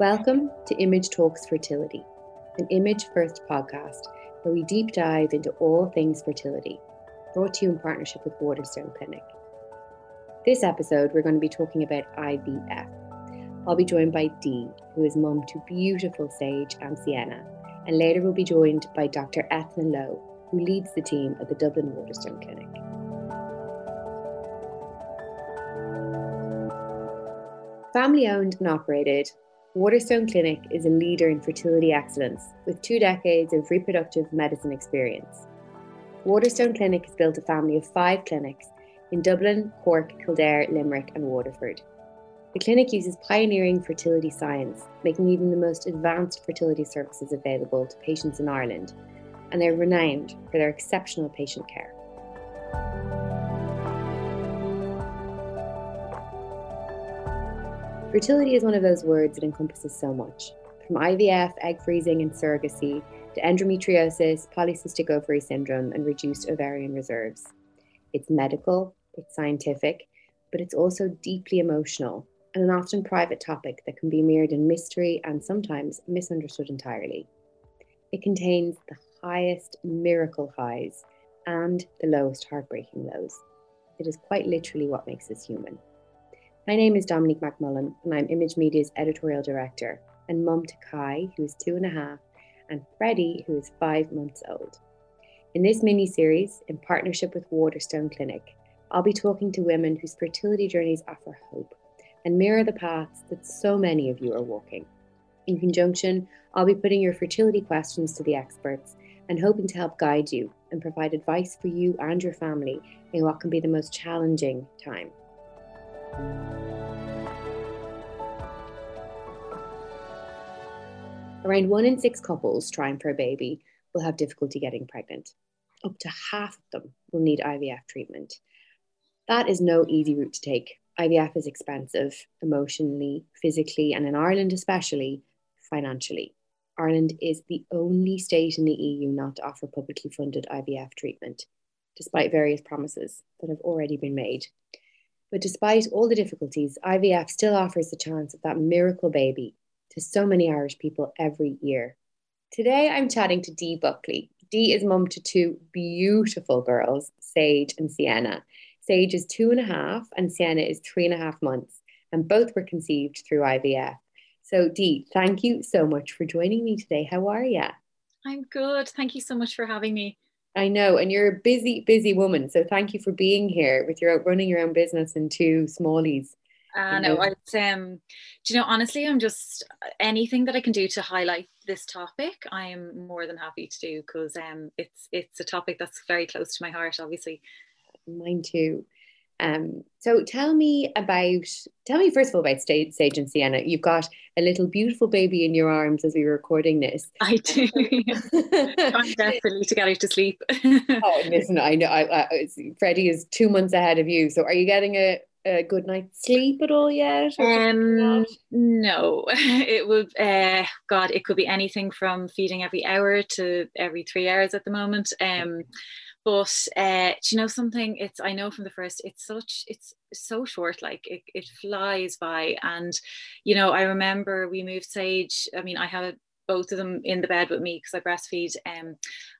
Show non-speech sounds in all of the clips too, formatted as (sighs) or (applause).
Welcome to Image Talks Fertility, an image first podcast where we deep dive into all things fertility, brought to you in partnership with Waterstone Clinic. This episode, we're going to be talking about IVF. I'll be joined by Dee, who is mum to beautiful Sage and Sienna, and later we'll be joined by Dr. Eithne Lowe, who leads the team at the Dublin Waterstone Clinic. Family owned and operated, Waterstone Clinic is a leader in fertility excellence with two decades of reproductive medicine experience. Waterstone Clinic has built a family of five clinics in Dublin, Cork, Kildare, Limerick, and Waterford. The clinic uses pioneering fertility science, making even the most advanced fertility services available to patients in Ireland, and they're renowned for their exceptional patient care. Fertility is one of those words that encompasses so much, from IVF, egg freezing, and surrogacy to endometriosis, polycystic ovary syndrome, and reduced ovarian reserves. It's medical, it's scientific, but it's also deeply emotional and an often private topic that can be mirrored in mystery and sometimes misunderstood entirely. It contains the highest miracle highs and the lowest heartbreaking lows. It is quite literally what makes us human. My name is Dominique McMullan, and I'm Image Media's editorial director, and mum to Kai, who is two and a half, and Freddie, who is five months old. In this mini series, in partnership with Waterstone Clinic, I'll be talking to women whose fertility journeys offer hope and mirror the paths that so many of you are walking. In conjunction, I'll be putting your fertility questions to the experts and hoping to help guide you and provide advice for you and your family in what can be the most challenging time. Around one in six couples trying for a baby will have difficulty getting pregnant. Up to half of them will need IVF treatment. That is no easy route to take. IVF is expensive emotionally, physically, and in Ireland especially, financially. Ireland is the only state in the EU not to offer publicly funded IVF treatment, despite various promises that have already been made. But despite all the difficulties, IVF still offers the chance of that miracle baby to so many Irish people every year. Today, I'm chatting to Dee Buckley. Dee is mum to two beautiful girls, Sage and Sienna. Sage is two and a half, and Sienna is three and a half months, and both were conceived through IVF. So, Dee, thank you so much for joining me today. How are you? I'm good. Thank you so much for having me. I know, and you're a busy, busy woman. So thank you for being here with your running your own business and two smallies. I uh, know. It's um, do you know? Honestly, I'm just anything that I can do to highlight this topic. I am more than happy to do because um, it's it's a topic that's very close to my heart. Obviously, mine too. Um, so tell me about, tell me first of all about Sage, Sage and Sienna. You've got a little beautiful baby in your arms as we were recording this. (laughs) I do. (laughs) I'm desperately to get her to sleep. oh, listen, I know. I, I, Freddie is two months ahead of you. So are you getting a, a good night's sleep at all yet? Um, no, (laughs) it would. Uh, God, it could be anything from feeding every hour to every three hours at the moment. Um, but uh, do you know something? It's i know from the first it's such it's so short like it, it flies by. And you know i remember we moved sage i mean i had both of them in the bed with me because I breastfeed. Um,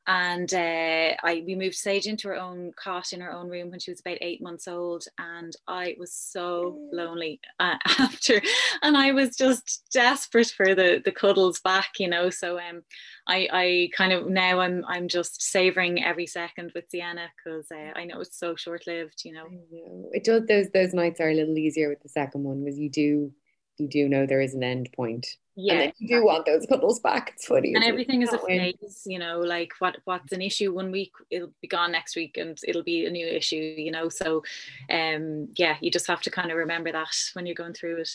and uh, I we moved Sage into her own cot in her own room when she was about eight months old, and I was so lonely uh, (laughs) after, and I was just desperate for the the cuddles back, you know. So um, I I kind of now I'm I'm just savoring every second with Sienna because uh, I know it's so short lived, you know. know. It does those those nights are a little easier with the second one because you do you do know there is an end point yeah you do want those cuddles back it's funny and everything is a phase you know like what what's an issue one week it'll be gone next week and it'll be a new issue you know so um yeah you just have to kind of remember that when you're going through it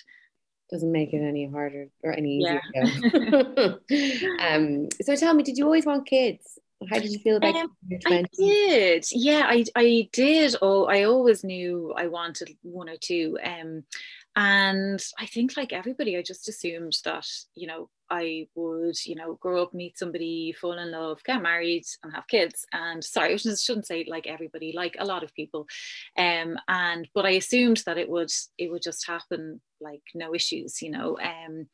doesn't make it any harder or any easier yeah. (laughs) (laughs) um so tell me did you always want kids how did you feel about um, I did. Yeah, I I did. Oh, I always knew I wanted one or two. Um, and I think, like everybody, I just assumed that, you know, I would, you know, grow up, meet somebody, fall in love, get married, and have kids. And sorry, (laughs) I shouldn't say like everybody, like a lot of people. Um, and but I assumed that it would it would just happen like no issues, you know. Um,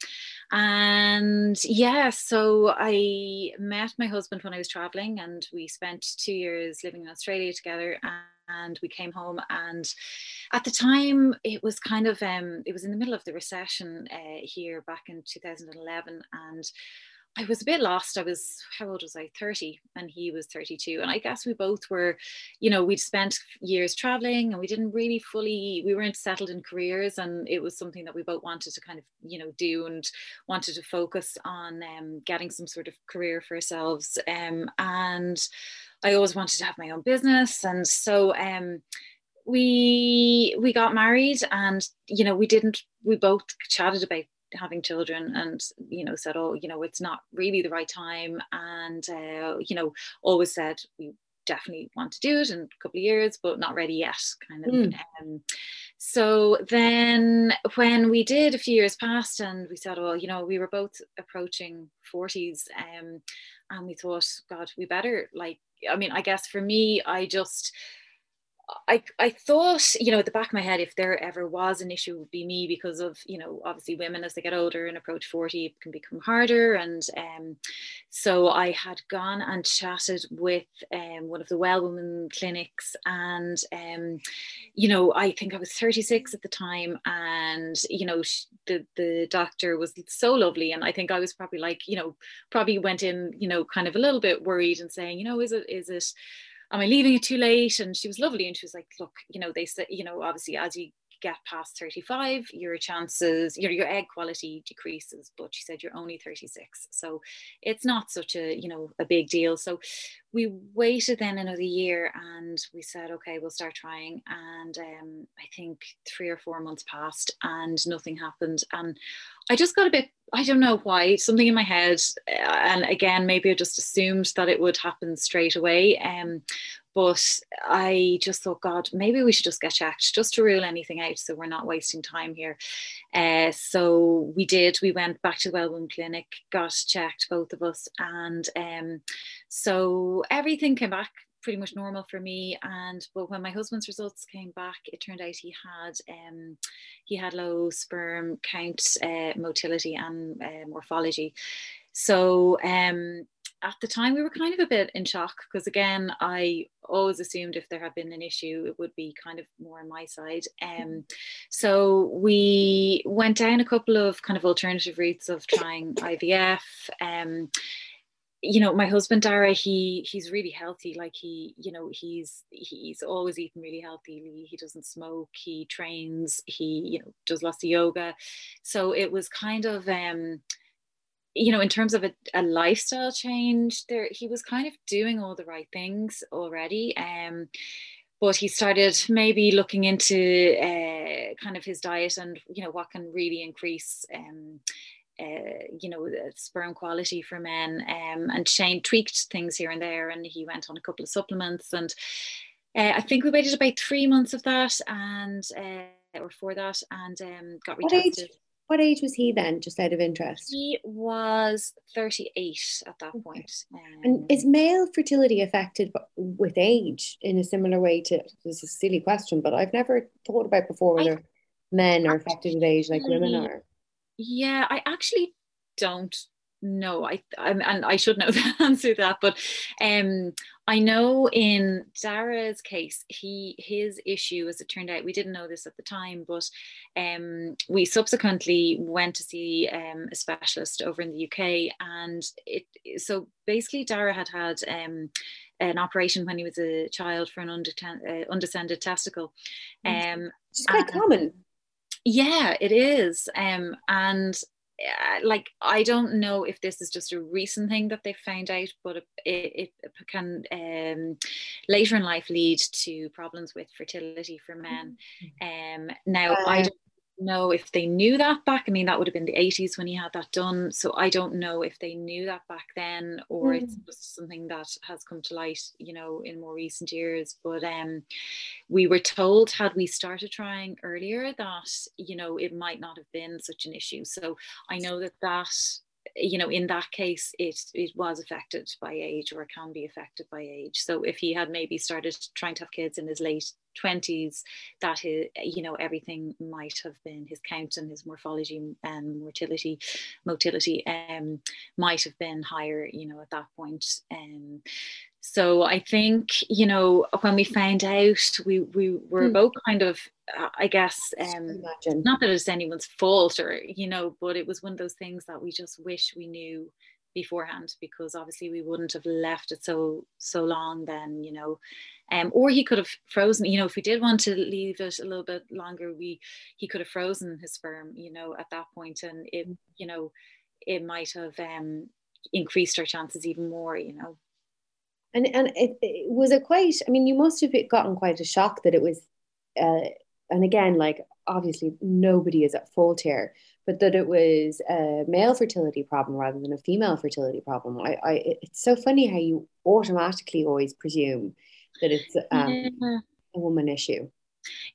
and yeah, so I met my husband when I was traveling, and we spent two years living in Australia together. And and we came home and at the time it was kind of um, it was in the middle of the recession uh, here back in 2011 and I was a bit lost. I was, how old was I? 30, and he was 32. And I guess we both were, you know, we'd spent years traveling and we didn't really fully, we weren't settled in careers. And it was something that we both wanted to kind of, you know, do and wanted to focus on um, getting some sort of career for ourselves. Um, and I always wanted to have my own business. And so, um, we we got married and you know we didn't we both chatted about having children and you know said oh you know it's not really the right time and uh, you know always said we definitely want to do it in a couple of years but not ready yet kind of mm. um, so then when we did a few years passed and we said well you know we were both approaching 40s um, and we thought god we better like i mean i guess for me i just I, I thought, you know, at the back of my head, if there ever was an issue, it would be me because of, you know, obviously women as they get older and approach 40 it can become harder. And um, so I had gone and chatted with um, one of the Well Women clinics. And, um, you know, I think I was 36 at the time. And, you know, the, the doctor was so lovely. And I think I was probably like, you know, probably went in, you know, kind of a little bit worried and saying, you know, is it, is it, am I leaving it too late? And she was lovely. And she was like, look, you know, they said, you know, obviously as you get past 35, your chances, your, your egg quality decreases. But she said you're only 36. So it's not such a, you know, a big deal. So we waited then another year and we said, okay, we'll start trying. And um, I think three or four months passed and nothing happened. And I just got a bit, I don't know why, something in my head. And again, maybe I just assumed that it would happen straight away. Um, but I just thought, God, maybe we should just get checked just to rule anything out so we're not wasting time here. Uh, so we did, we went back to the Wellwoman Clinic, got checked, both of us. And um, so everything came back pretty much normal for me and but when my husband's results came back it turned out he had um he had low sperm count uh, motility and uh, morphology. So um at the time we were kind of a bit in shock because again i always assumed if there had been an issue it would be kind of more on my side. Um so we went down a couple of kind of alternative routes of trying ivf um you know my husband dara he he's really healthy like he you know he's he's always eating really healthily he doesn't smoke he trains he you know does lots of yoga. So it was kind of um you know in terms of a, a lifestyle change there he was kind of doing all the right things already um but he started maybe looking into uh, kind of his diet and you know what can really increase um, uh, you know, sperm quality for men. Um, and Shane tweaked things here and there, and he went on a couple of supplements. And uh, I think we waited about three months of that, and uh, or for that, and um, got retested. What age? What age was he then? Just out of interest. He was thirty-eight at that point. Um, and is male fertility affected with age in a similar way to? This is a silly question, but I've never thought about before whether I, men are affected with age like women are. Yeah, I actually don't know. I, I and I should know (laughs) the answer to that, but um, I know in Dara's case, he his issue, as it turned out, we didn't know this at the time, but um, we subsequently went to see um, a specialist over in the UK, and it so basically Dara had had um, an operation when he was a child for an undescended, uh, undescended testicle. Um, it's quite common. Yeah, it is. Um, and uh, like I don't know if this is just a recent thing that they found out, but it, it, it can um, later in life lead to problems with fertility for men. Mm-hmm. Um, now uh, I don't know if they knew that back. I mean, that would have been the 80s when he had that done. So I don't know if they knew that back then or mm. it's just something that has come to light, you know, in more recent years. But um, we were told, had we started trying earlier, that, you know, it might not have been such an issue. So I know that that you know in that case it it was affected by age or it can be affected by age so if he had maybe started trying to have kids in his late 20s that his, you know everything might have been his count and his morphology and motility motility um might have been higher you know at that point um so I think you know when we found out we we were hmm. both kind of uh, I guess um not that it's anyone's fault or you know but it was one of those things that we just wish we knew beforehand because obviously we wouldn't have left it so so long then you know um or he could have frozen you know if we did want to leave it a little bit longer we he could have frozen his sperm you know at that point and it hmm. you know it might have um increased our chances even more you know and and it, it, was a quite i mean you must have gotten quite a shock that it was uh, and again like obviously nobody is at fault here but that it was a male fertility problem rather than a female fertility problem i, I it's so funny how you automatically always presume that it's um, yeah. a woman issue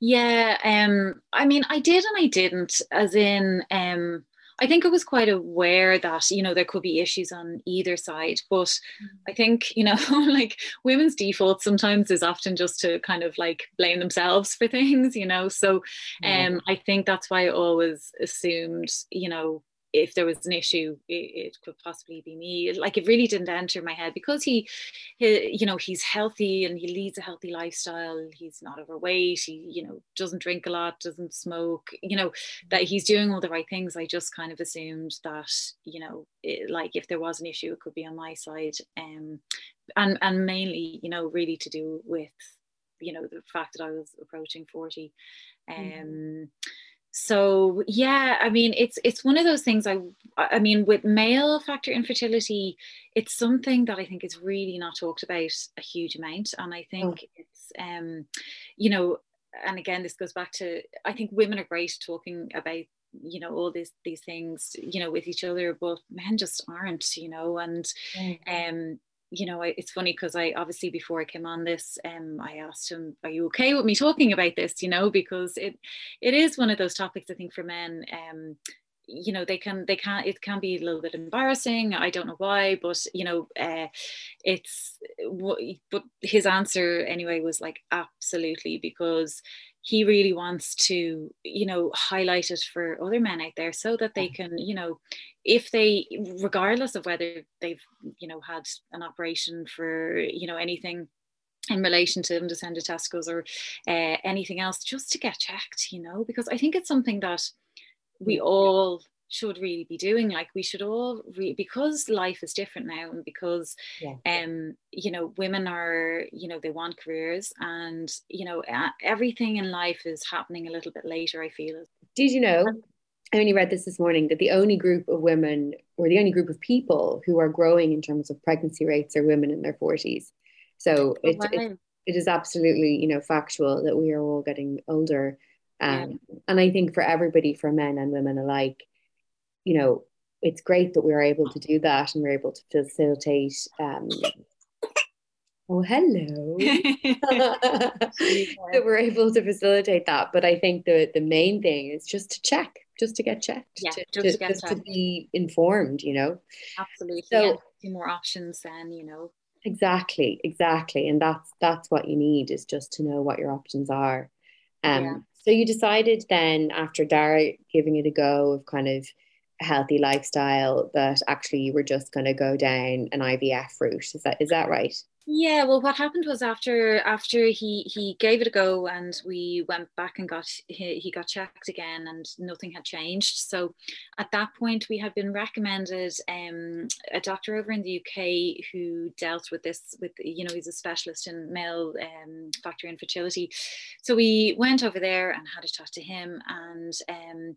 yeah um i mean i did and i didn't as in um I think I was quite aware that, you know, there could be issues on either side. But mm-hmm. I think, you know, (laughs) like women's default sometimes is often just to kind of like blame themselves for things, you know. So um I think that's why I always assumed, you know, if there was an issue it, it, could possibly be me. Like it really didn't enter my head because he, he you know he's healthy and he leads a healthy lifestyle. He's not overweight. He you know doesn't drink a lot doesn't smoke you know that he's doing all the right things. I just kind of assumed that you know it, like if there was an issue it could be on my side. Um and and mainly you know really to do with you know the fact that i was approaching 40 mm-hmm. um mm so yeah i mean it's it's one of those things i i mean with male factor infertility it's something that i think is really not talked about a huge amount and i think oh. it's um you know and again this goes back to i think women are great talking about you know all these these things you know with each other but men just aren't you know and mm. um you know, it's funny because I obviously before I came on this, um, I asked him, "Are you okay with me talking about this?" You know, because it it is one of those topics I think for men. Um, you know they can they can it can be a little bit embarrassing i don't know why but you know uh, it's but his answer anyway was like absolutely because he really wants to you know highlight it for other men out there so that they can you know if they regardless of whether they've you know had an operation for you know anything in relation to undescended testicles or uh, anything else just to get checked you know because i think it's something that we all should really be doing. Like we should all re- because life is different now and because yeah. um you know women are you know they want careers and you know everything in life is happening a little bit later i feel. Did you know i only read this this morning that the only group of women or the only group of people who are growing in terms of pregnancy rates are women in their 40s so oh, it, wow. it, it is absolutely you know factual that we are all getting older um, yeah. and i think for everybody for men and women alike you know, it's great that we are able to do that and we're able to facilitate. Um, oh, hello. (laughs) (laughs) that we're able to facilitate that. But I think the the main thing is just to check, just to get checked, yeah, to, just, to, get just to be informed. You know. Absolutely. So yeah, more options then you know. Exactly, exactly, and that's that's what you need is just to know what your options are. Um, yeah. So you decided then after Dara giving it a go of kind of healthy lifestyle that actually you were just going to go down an IVF route. Is that is that right? Yeah, well, what happened was after after he he gave it a go, and we went back and got he, he got checked again, and nothing had changed. So, at that point, we had been recommended um, a doctor over in the UK who dealt with this. With you know, he's a specialist in male um, factor infertility. So we went over there and had a chat to him, and um,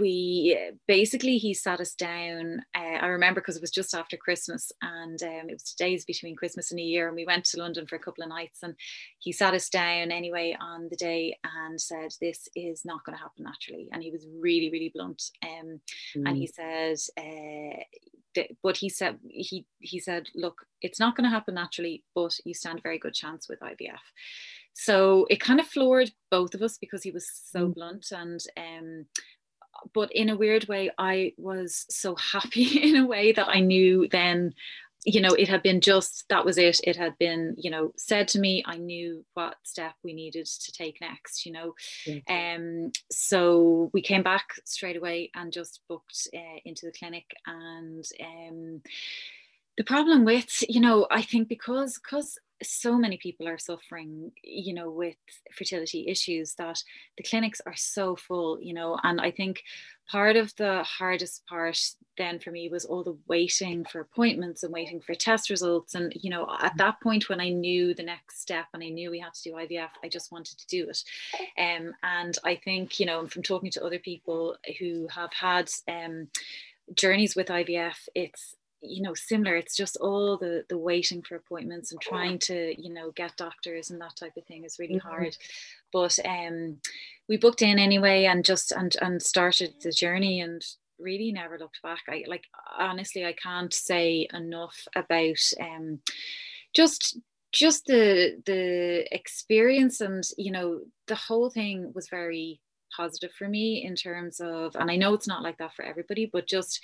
we basically he sat us down uh, i remember because it was just after christmas and um, it was days between christmas and new year and we went to london for a couple of nights and he sat us down anyway on the day and said this is not going to happen naturally and he was really really blunt um, mm. and he mm. said uh, but he said he he said look it's not going to happen naturally but you stand a very good chance with ivf so it kind of floored both of us because he was so mm. blunt and um, but in a weird way, I was so happy (laughs) in a way that I knew then you know it had been just that was it. It had been you know said to me i knew what step we needed to take next you know. Um so we came back straight away and just booked uh, into the clinic and um the problem with you know i think because because so many people are suffering you know with fertility issues that the clinics are so full you know and i think part of the hardest part then for me was all the waiting for appointments and waiting for test results. And you know at that point when i knew the next step and i knew we had to do ivf i just wanted to do it. Um, and i think you know from talking to other people who have had um, journeys with ivf it's you know similar it's just all the the waiting for appointments and trying to you know get doctors and that type of thing is really mm-hmm. hard but um we booked in anyway and just and and started the journey and really never looked back i like honestly i can't say enough about um just just the the experience and you know the whole thing was very positive for me in terms of and i know it's not like that for everybody but just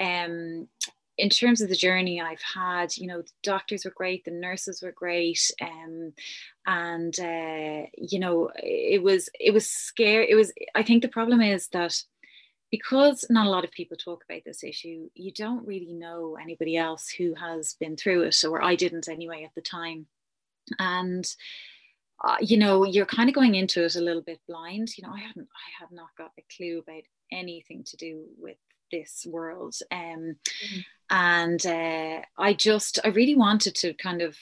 um in terms of the journey I've had, you know, the doctors were great, the nurses were great, um, and uh, you know, it was it was scary. It was. I think the problem is that because not a lot of people talk about this issue, you don't really know anybody else who has been through it, or I didn't anyway at the time, and. Uh, you know, you're kind of going into it a little bit blind. You know, I hadn't, I had not got a clue about anything to do with this world. Um, mm-hmm. And uh, I just, I really wanted to kind of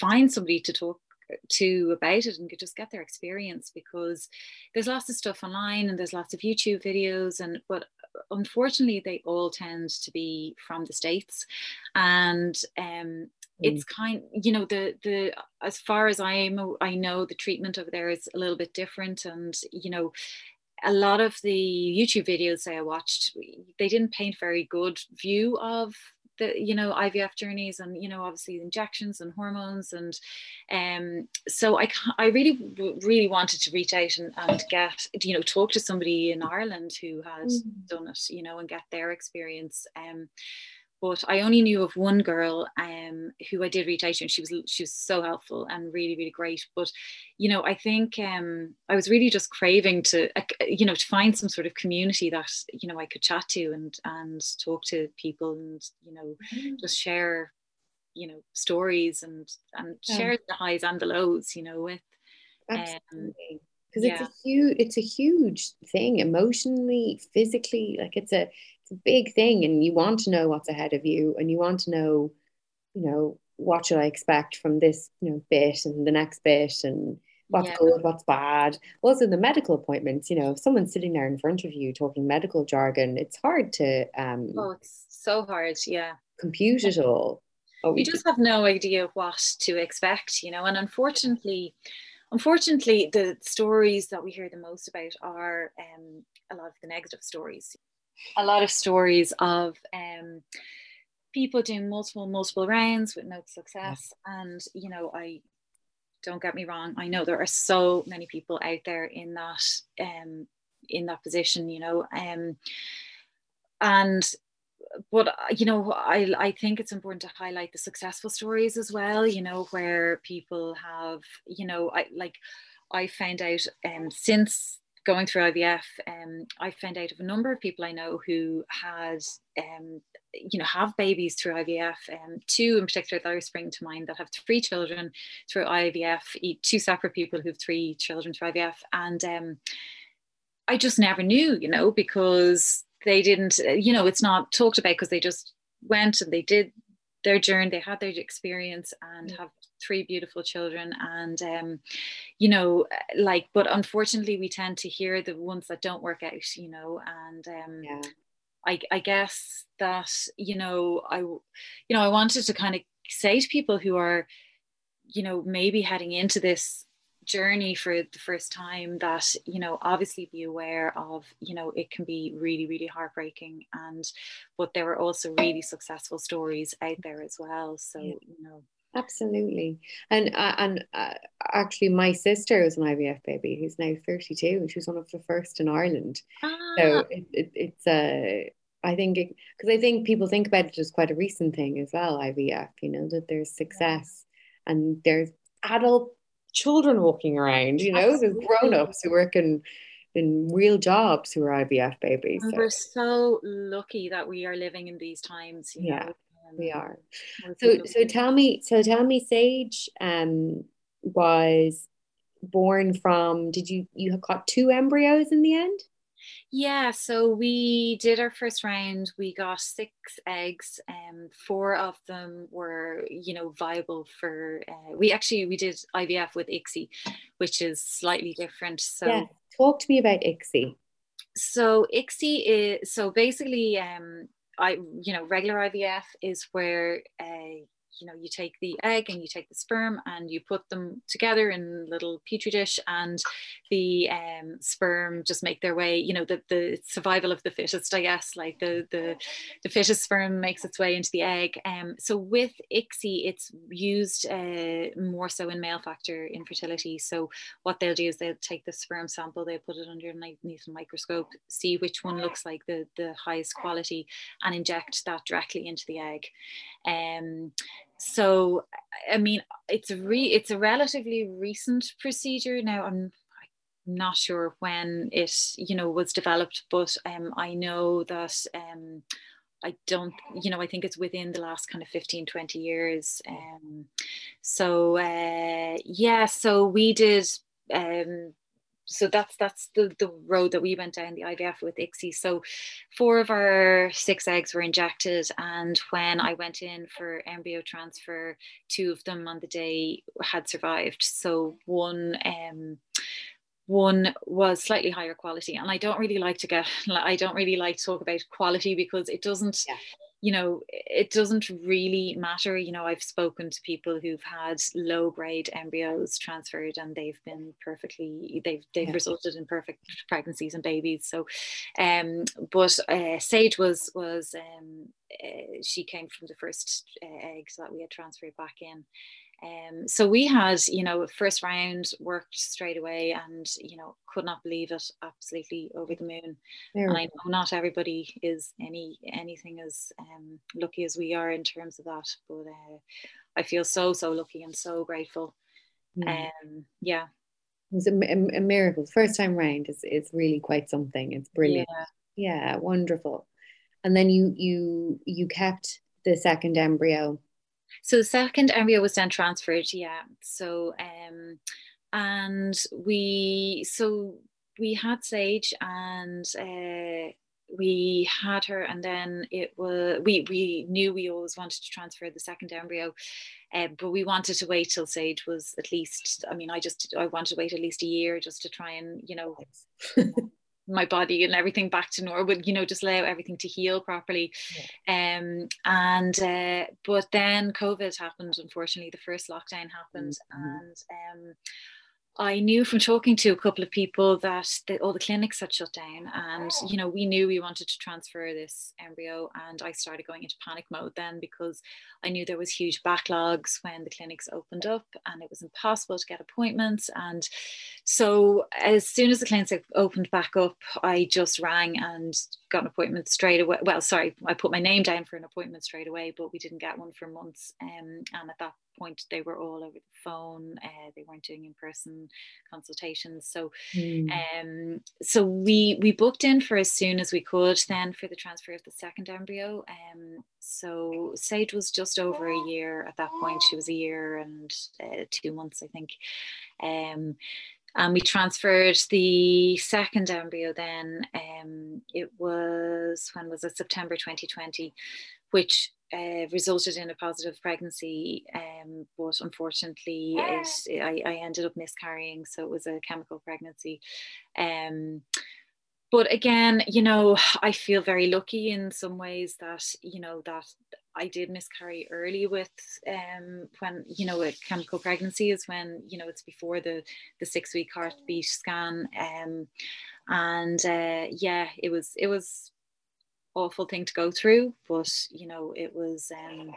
find somebody to talk to about it and just get their experience because there's lots of stuff online and there's lots of YouTube videos and but unfortunately they all tend to be from the states and um it's mm. kind you know the the as far as i am i know the treatment over there is a little bit different and you know a lot of the YouTube videos I watched, they didn't paint very good view of the you know IVF journeys and you know obviously injections and hormones and um so I I really really wanted to reach out and, and get you know talk to somebody in Ireland who has mm-hmm. done it you know and get their experience um but I only knew of one girl um, who I did reach out to, and she was she was so helpful and really really great. But you know, I think um, I was really just craving to uh, you know to find some sort of community that you know I could chat to and and talk to people and you know mm-hmm. just share you know stories and and yeah. share the highs and the lows you know with. Um, Absolutely. because yeah. it's a huge it's a huge thing emotionally physically like it's a it's a big thing and you want to know what's ahead of you and you want to know you know what should i expect from this you know bit and the next bit and what's yeah. good what's bad. Also the medical appointments you know if someone's sitting there in front of you talking medical jargon it's hard to um oh it's so hard yeah. compute it (laughs) all. Oh, you just have no idea what to expect you know and unfortunately unfortunately the stories that we hear the most about are um, a lot of the negative stories a lot of stories of um, people doing multiple multiple rounds with no success. And you know i don't get me wrong i know there are so many people out there in that um in that position you know um and but you know i i think it's important to highlight the successful stories as well you know where people have you know i like i found out um since going through IVF, um, I found out of a number of people I know who had, um, you know, have babies through IVF. Um, two in particular that are spring to mind that have three children through IVF. Two separate people who have three children through IVF, and um, I just never knew, you know, because they didn't, you know, it's not talked about because they just went and they did their journey they had their experience and have three beautiful children and um you know like but unfortunately we tend to hear the ones that don't work out you know and um yeah. I, I guess that you know I you know I wanted to kind of say to people who are you know maybe heading into this journey for the first time that you know obviously be aware of you know it can be really really heartbreaking and but there are also really successful stories out there as well so you know Absolutely, and uh, and uh, actually, my sister was an IVF baby who's now thirty two, and she was one of the first in Ireland. Ah. So it, it, it's a, uh, I think because I think people think about it as quite a recent thing as well. IVF, you know, that there's success and there's adult children walking around. You know, Absolutely. there's grown ups who work in in real jobs who are IVF babies. So. We're so lucky that we are living in these times. yeah. Know? we are. So so tell me so tell me Sage um was born from did you you got two embryos in the end? Yeah, so we did our first round. We got six eggs, and um, four of them were, you know, viable for. Uh, we actually we did IVF with ICSI, which is slightly different. So, yeah, talk to me about ICSI. So ICSI is so basically um, I, you know, regular IVF is where uh, you know you take the egg and you take the sperm and you put them together in a little petri dish and the um, sperm just make their way you know the, the survival of the fittest i guess like the the, the fittest sperm makes its way into the egg. Um, so with ICSI it's used uh, more so in male factor infertility. So what they'll do is they'll take the sperm sample they put it underneath a microscope see which one looks like the the highest quality and inject that directly into the egg. Um, so i mean it's a re it's a relatively recent procedure. Now i'm not sure when it you know was developed but um, i know that um, i don't you know i think it's within the last kind of 15 20 years. Um, so uh, yeah so we did um, so that's that's the, the road that we went down the IVF with ICSI. So four of our six eggs were injected, and when I went in for embryo transfer, two of them on the day had survived. So one um, one was slightly higher quality and i don't really like to get (laughs) i don't really like to talk about quality because it doesn't yeah you know it doesn't really matter you know i've spoken to people who've had low grade embryos transferred and they've been perfectly they've they've yeah. resulted in perfect pregnancies and babies so um but uh, sage was was um uh, she came from the first uh, eggs that we had transferred back in um, so we had, you know, first round worked straight away and, you know, could not believe it, absolutely over the moon. There and I know not everybody is any anything as um, lucky as we are in terms of that, but uh, I feel so, so lucky and so grateful. Mm. Um, yeah. It was a, a, a, miracle. First time round is, is really quite something. It's brilliant. Yeah. yeah, wonderful. And then you you you kept the second embryo so the second embryo was then transferred, yeah. So um and we so we had Sage and uh we had her and then it was we we knew we always wanted to transfer the second embryo uh, but we wanted to wait till sage was at least i mean i just i wanted to wait at least a year just to try and you know (laughs) my body and everything back to normal you know just allow everything to heal properly yeah. um and uh, but then covid happened unfortunately the first lockdown happened mm-hmm. and um I knew from talking to a couple of people that the, all the clinics had shut down, and you know we knew we wanted to transfer this embryo, and I started going into panic mode then because I knew there was huge backlogs when the clinics opened up, and it was impossible to get appointments. And so as soon as the clinics opened back up, I just rang and got an appointment straight away. Well, sorry, I put my name down for an appointment straight away, but we didn't get one for months. Um, and at that point they were all over the phone uh, they weren't doing in-person consultations. So mm. um so we we booked in for as soon as we could then for the transfer of the second embryo. Um so Sage was just over a year at that point. She was a year and uh, two months I think. Um and we transferred the second embryo then. Um, it was when was it? September 2020 which uh, resulted in a positive pregnancy, um, but unfortunately, it, I, I, ended up miscarrying. So it was a chemical pregnancy. Um, but again, you know, I feel very lucky in some ways that you know that I did miscarry early with um, when you know a chemical pregnancy is when you know it's before the the six week heartbeat scan. Um, and uh, yeah, it was it was awful thing to go through, but you know, it was um,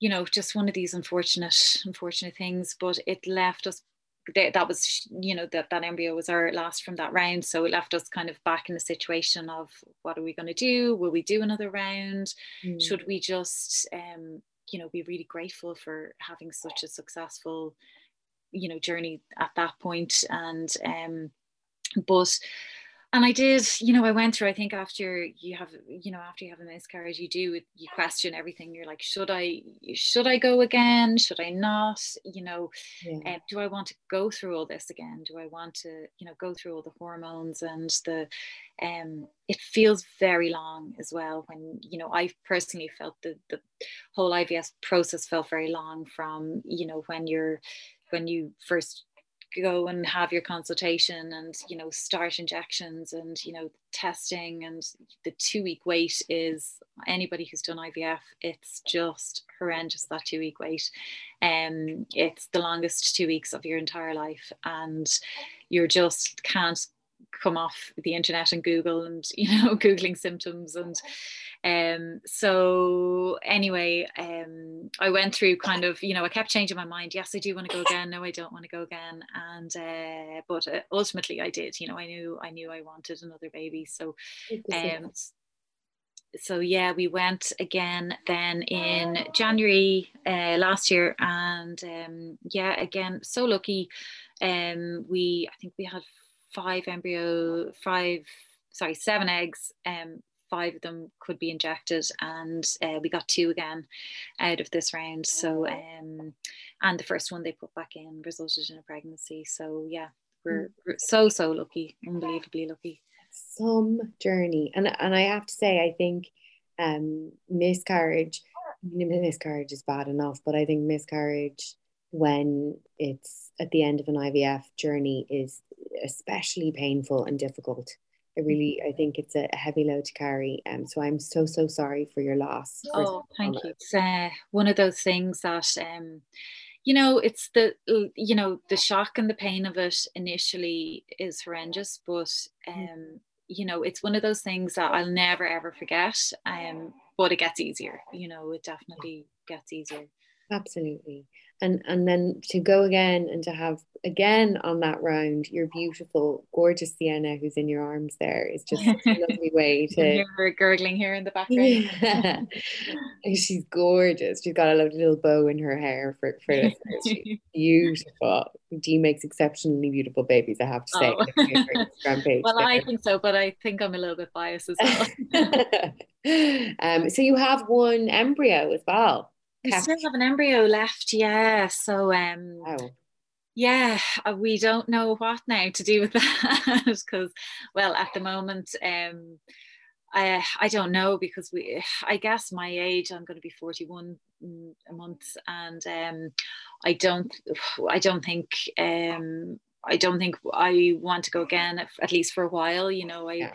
you know, just one of these unfortunate, unfortunate things. But it left us that was you know that that embryo was our last from that round so it left us kind of back in the situation of what are we going to do will we do another round mm. should we just um you know be really grateful for having such a successful you know journey at that point and um but and I did, you know, I went through, I think after you have, you know, after you have a miscarriage, you do, you question everything. You're like, should I, should I go again? Should I not? You know, yeah. um, do I want to go through all this again? Do I want to, you know, go through all the hormones and the, um, it feels very long as well when, you know, I personally felt the, the whole IVF process felt very long from, you know, when you're, when you first go and have your consultation and you know start injections and you know testing and the two week wait is anybody who's done IVF it's just horrendous that two week wait. Um, it's the longest two weeks of your entire life and you're just can't come off the internet and Google and (laughs) you know googling symptoms and um so anyway um I went through kind of you know I kept changing my mind. Yes I do want to go again. No I don't want to go again. And uh but uh, ultimately I did. You know I knew I knew I wanted another baby. So um so yeah we went again then in January uh, last year. And um yeah again so lucky. Um we I think we had five embryo, five, sorry, seven eggs. Um, five of them could be injected, and uh, we got two again out of this round. So, um, and the first one they put back in resulted in a pregnancy. So, yeah, we're, we're so so lucky, unbelievably lucky. Some journey, and and I have to say, I think um, miscarriage. Miscarriage is bad enough, but I think miscarriage when it's at the end of an IVF journey is especially painful and difficult. I really, I think it's a heavy load to carry. Um, so I'm so, so sorry for your loss. Oh, thank you. It's uh, one of those things that, um, you know, it's the, you know, the shock and the pain of it initially is horrendous, but, mm. um, you know, it's one of those things that I'll never ever forget. Um, but it gets easier, you know, it definitely gets easier. Absolutely and and then to go again and to have again on that round your beautiful gorgeous Sienna who's in your arms there is just a (laughs) lovely way to You're gurgling here in the background. Yeah. (laughs) she's gorgeous. She's got a lovely little bow in her hair for, for this. She's (laughs) beautiful. Dee makes exceptionally beautiful babies I have to say. Oh. well. I think so but I think I'm a little bit biased as well. Um so you have one embryo as well we still have an embryo left, yeah. So um yeah, uh, we don't know what now to do with (laughs) that because well at the moment um I, I don't know because we I guess my age I'm going to be 41 a month and um I don't I don't think um I don't think I want to go again at least for a while you know I yeah.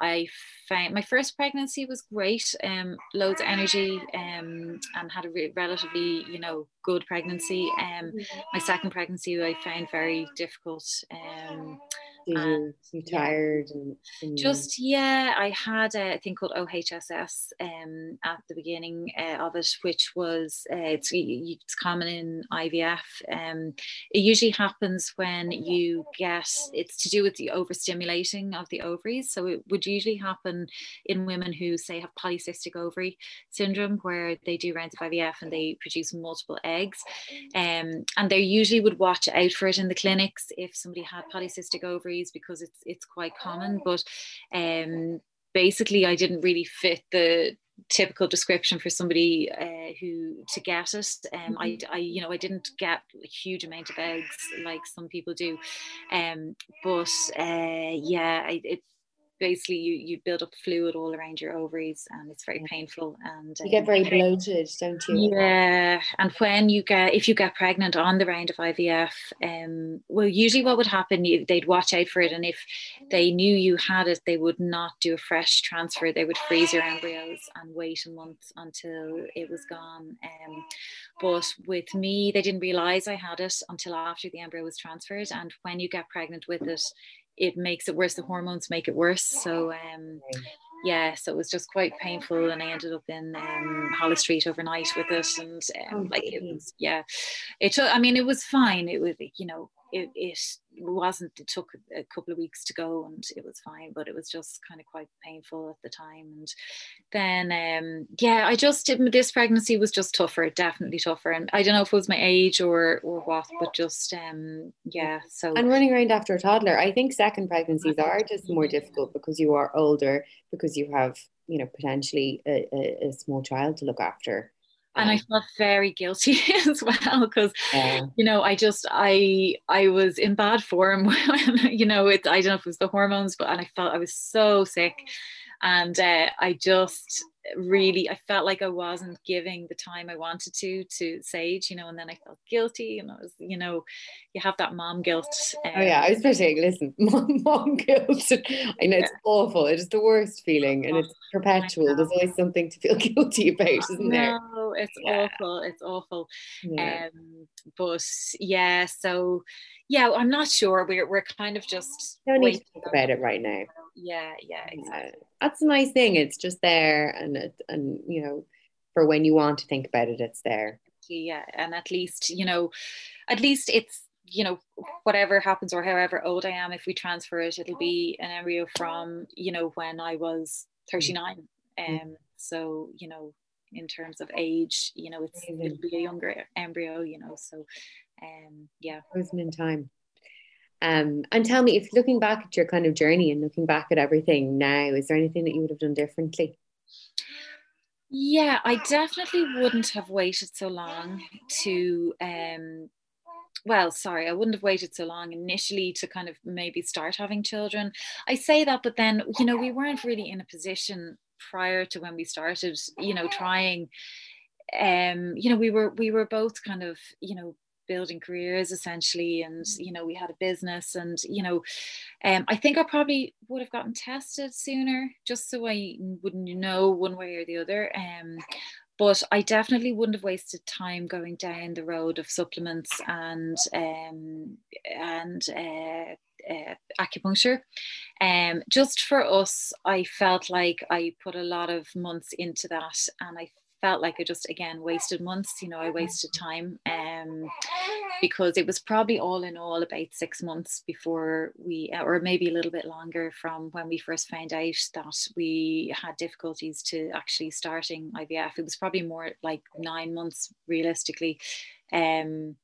I found my first pregnancy was great, um, loads of energy, um, and had a re- relatively, you know, good pregnancy. Um, my second pregnancy I found very difficult. Um, you, you tired and, and, just yeah i had a thing called ohss um, at the beginning uh, of it which was uh, it's, it's common in ivf um, it usually happens when you get it's to do with the overstimulating of the ovaries. So it would usually happen in women who say have polycystic ovary syndrome where they do rounds of ivf and they produce multiple eggs. Um, and they usually would watch out for it in the clinics if somebody had polycystic ovaries because it's it's quite common. But um, basically, I didn't really fit the typical description for somebody uh, who to get it um I, mm-hmm. I you know I didn't get a huge amount of eggs like some people do um but uh yeah I, it basically you, you build up fluid all around your ovaries and it's very painful and you get very um, bloated don't you? Yeah and when you get if you get pregnant on the round of ivf um well usually what would happen you, they'd watch out for it and if they knew you had it they would not do a fresh transfer. They would freeze your embryos and wait a month until it was gone um but with me they didn't realize i had it until after the embryo was transferred and when you get pregnant with it it makes it worse. The hormones make it worse. So um, yeah, so it was just quite painful, and I ended up in um, Holles Street overnight with it, and um, oh, like it was, yeah, it took. I mean, it was fine. It was, you know, it, it wasn't it took a couple of weeks to go and it was fine but it was just kind of quite painful at the time. And then um yeah i just this pregnancy was just tougher definitely tougher. And i don't know if it was my age or or what but just um yeah so and running around after a toddler i think second pregnancies are just more difficult because you are older because you have you know potentially a, a, a small child to look after and I felt very guilty (laughs) as well because yeah. you know I just I I was in bad form (laughs) when you know it I don't know if it was the hormones but and I felt I was so sick and uh, I just really I felt like I wasn't giving the time I wanted to to Sage, you know, and then I felt guilty and I was, you know, you have that mom guilt. Um, oh yeah, I was saying, listen, (laughs) mom, mom guilt. I know it's yeah. awful. It is the worst feeling and it's perpetual. There's always something to feel (laughs) guilty about, isn't there? No, it's yeah. awful. It's awful. Yeah. Um, but yeah, so yeah, I'm not sure. We're we're kind of just don't need to think about it right now. Yeah, yeah, exactly. That's a nice thing. It's just there, and it, and you know, for when you want to think about it, it's there. Yeah, and at least you know, at least it's you know whatever happens or however old I am, if we transfer it, it'll be an embryo from you know when I was 39. Mm. Um, so you know, in terms of age, you know, it's it'll be a younger embryo, you know, so um, yeah. Frozen in time. Um, and tell me, if looking back at your kind of journey and looking back at everything now, is there anything that you would have done differently? Yeah, I definitely wouldn't have waited so long to um well, sorry, I wouldn't have waited so long initially to kind of maybe start having children. I say that, but then, you know, we weren't really in a position prior to when we started, you know, trying um, you know, we were we were both kind of, you know, building careers essentially and mm. you know we had a business and you know um, i think i probably would have gotten tested sooner just so i wouldn't know one way or the other um, but I definitely wouldn't have wasted time going down the road of supplements and um, and uh, uh, acupuncture. Um, just for us, I felt like I put a lot of months into that, and I felt like I just again wasted months. You know, I wasted time um, because it was probably all in all about six months before we, or maybe a little bit longer from when we first found out that we had difficulties to actually starting IVF. It was probably more like nine months realistically. Um,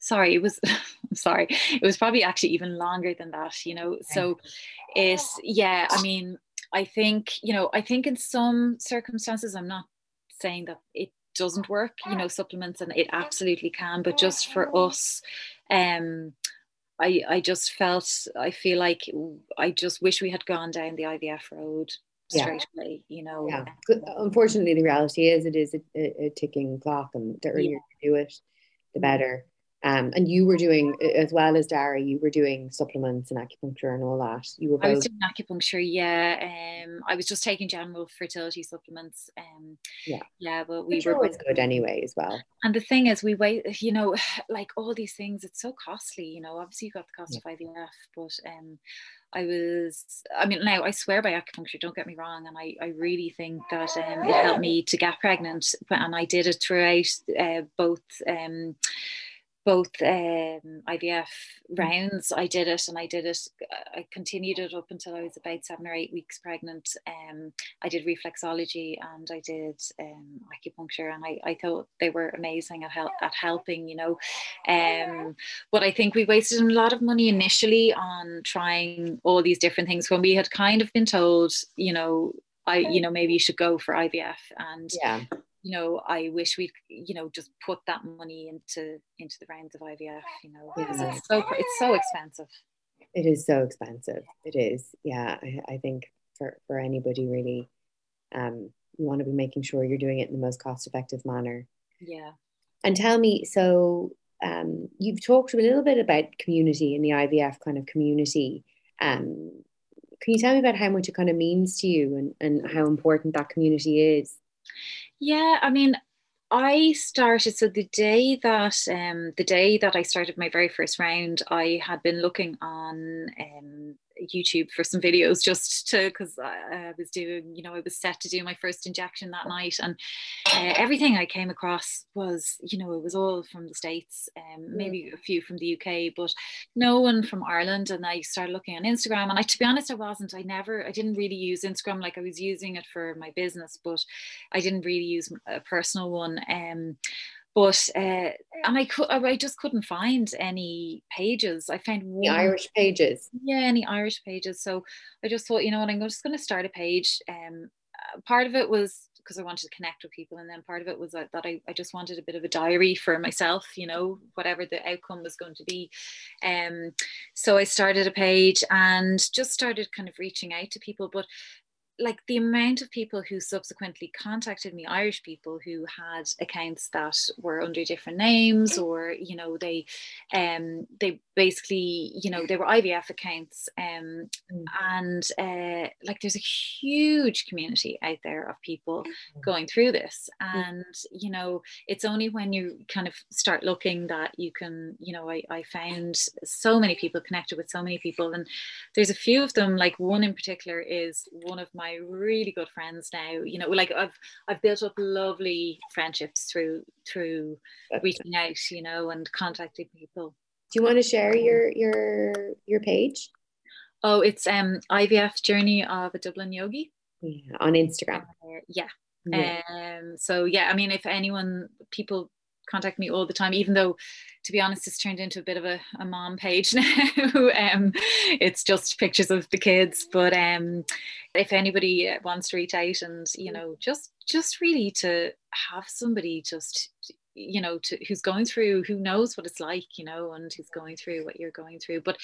sorry it was (laughs) sorry it was probably actually even longer than that you know so it's yeah i mean i think you know i think in some circumstances i'm not saying that it doesn't work, you know, supplements, and it absolutely can. But just for us, um, I I just felt I feel like I just wish we had gone down the IVF road straight yeah. away. You know. Yeah. Unfortunately, the reality is it is a, a, ticking clock, and the earlier yeah. you do it, the better. Um, and you were doing as well as Dara, you were doing supplements and acupuncture and all that. You were both. I was doing acupuncture, yeah. Um, I was just taking general fertility supplements. Um, yeah, yeah, but we Which were always good anyway as well. And the thing is, we wait. You know, (sighs) like all these things, it's so costly. You know, obviously you got the cost yeah. of IVF, but um, I was, I mean, now I swear by acupuncture, don't get me wrong. And I, I really think that um, it helped me to get pregnant. And I did it throughout uh, both um, both um, IVF mm. rounds. I did it and I did it, I continued it up until I was about seven or eight weeks pregnant. Um, I did reflexology and I did um, acupuncture and I, I thought they were amazing at, help, at helping, you know. Um, but I think we wasted a lot of money initially on trying all these different things when we had kind of been told, you know, I, you know, maybe you should go for IVF and yeah you know, I wish we'd you know, just put that money into into the rounds of IVF. You know, yeah. it's so it's so expensive. It is so expensive. It is. Yeah, I, I think for for anybody really, um, you want to be making sure you're doing it in the most cost effective manner. Yeah. And tell me, so um, you've talked a little bit about community and the IVF kind of community. Um, can you tell me about how much it kind of means to you and, and how important that community is? Yeah, I mean, I started so the day that um, the day that I started my very first round, I had been looking on um, YouTube for some videos just to because I, I, was doing you know I was set to do my first injection that night and uh, everything I came across was you know it was all from the states um, maybe a few from the UK but no one from Ireland. And I started looking on Instagram and I to be honest I wasn't. I never I didn't really use Instagram. Like I was using it for my business but I didn't really use a personal one. Um but uh, and I could I just couldn't find any pages. I found one, the Irish pages. Yeah, any Irish pages. So I just thought, you know what, I'm just going to start a page. Um, uh, part of it was because I wanted to connect with people, and then part of it was that, that I, I just wanted a bit of a diary for myself, you know, whatever the outcome was going to be. Um, so I started a page and just started kind of reaching out to people, but like the amount of people who subsequently contacted me irish people who had accounts that were under different names or you know they um they basically you know they were ivf accounts um mm. and uh like there's a huge community out there of people mm. going through this mm. and you know it's only when you kind of start looking that you can you know i, I found so many people connected with so many people and there's a few of them like one in particular is one of my really good friends now you know like i've i've built up lovely friendships through through That's reaching out you know and contacting people. Do you want to share your your your page? Oh it's um ivf journey of a dublin yogi. Yeah, on instagram. Uh, yeah. yeah. Um so yeah i mean if anyone people contact me all the time, even though, to be honest, it's turned into a bit of a, a mom page (laughs) now. um, it's just pictures of the kids. But um, if anybody wants to reach out and you know, just just really to have somebody just you know to who's going through who knows what it's like you know and who's going through what you're going through. But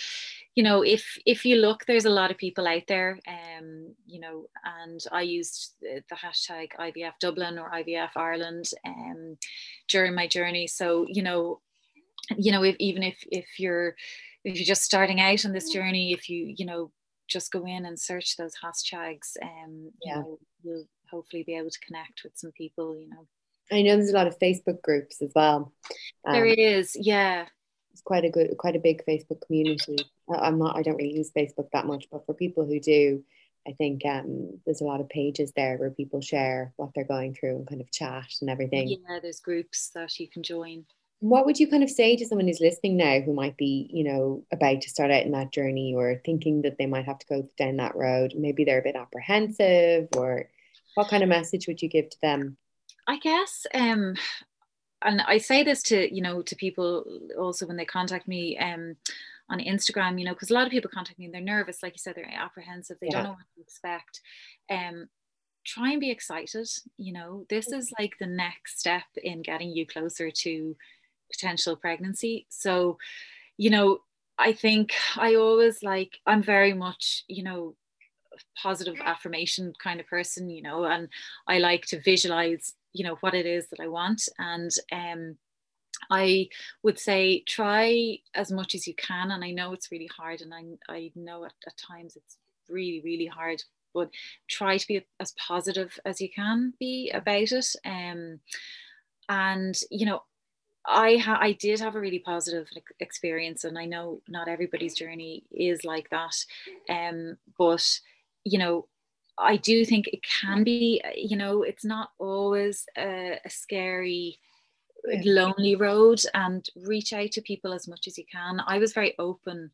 you know if if you look there's a lot of people out there um you know and i used the hashtag ivf dublin or ivf ireland um during my journey. So you know you know if even if if you're if you're just starting out on this journey if you you know just go in and search those hashtags um yeah. you know you'll hopefully be able to connect with some people you know I know there's a lot of Facebook groups as well. Um, there is, yeah. It's quite a good, quite a big Facebook community. I'm not, I don't really use Facebook that much, but for people who do, I think um, there's a lot of pages there where people share what they're going through and kind of chat and everything. Yeah, there's groups that you can join. What would you kind of say to someone who's listening now who might be, you know, about to start out in that journey or thinking that they might have to go down that road? Maybe they're a bit apprehensive, or what kind of message would you give to them? I guess, um, and I say this to you know to people also when they contact me um, on Instagram, you know, because a lot of people contact me and they're nervous, like you said, they're apprehensive, they yeah. don't know what to expect. Um, try and be excited. You know, this is like the next step in getting you closer to potential pregnancy. So, you know, I think I always like I'm very much, you know, positive affirmation kind of person, you know, and I like to visualize you know what it is that I want and um I would say try as much as you can and I know it's really hard and I, I know at, at times it's really really hard but try to be as positive as you can be about it um and you know I ha- I did have a really positive experience, and I know not everybody's journey is like that. Um, but you know, I do think it can be, you know, it's not always a, a scary, lonely road and reach out to people as much as you can. I was very open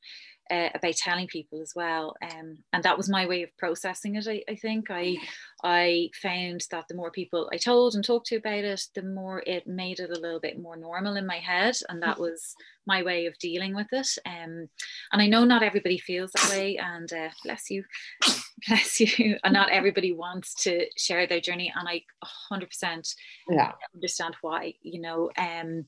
uh, about telling people as well. Um, and that was my way of processing it. I, I, think I I found that the more people I told and talked to about it, the more it made it a little bit more normal in my head, and that was my way of dealing with it. Um, and I know not everybody feels that way, and uh, bless you, (laughs) bless you. And not everybody wants to share their journey, and I 100% yeah. understand why. You know, um,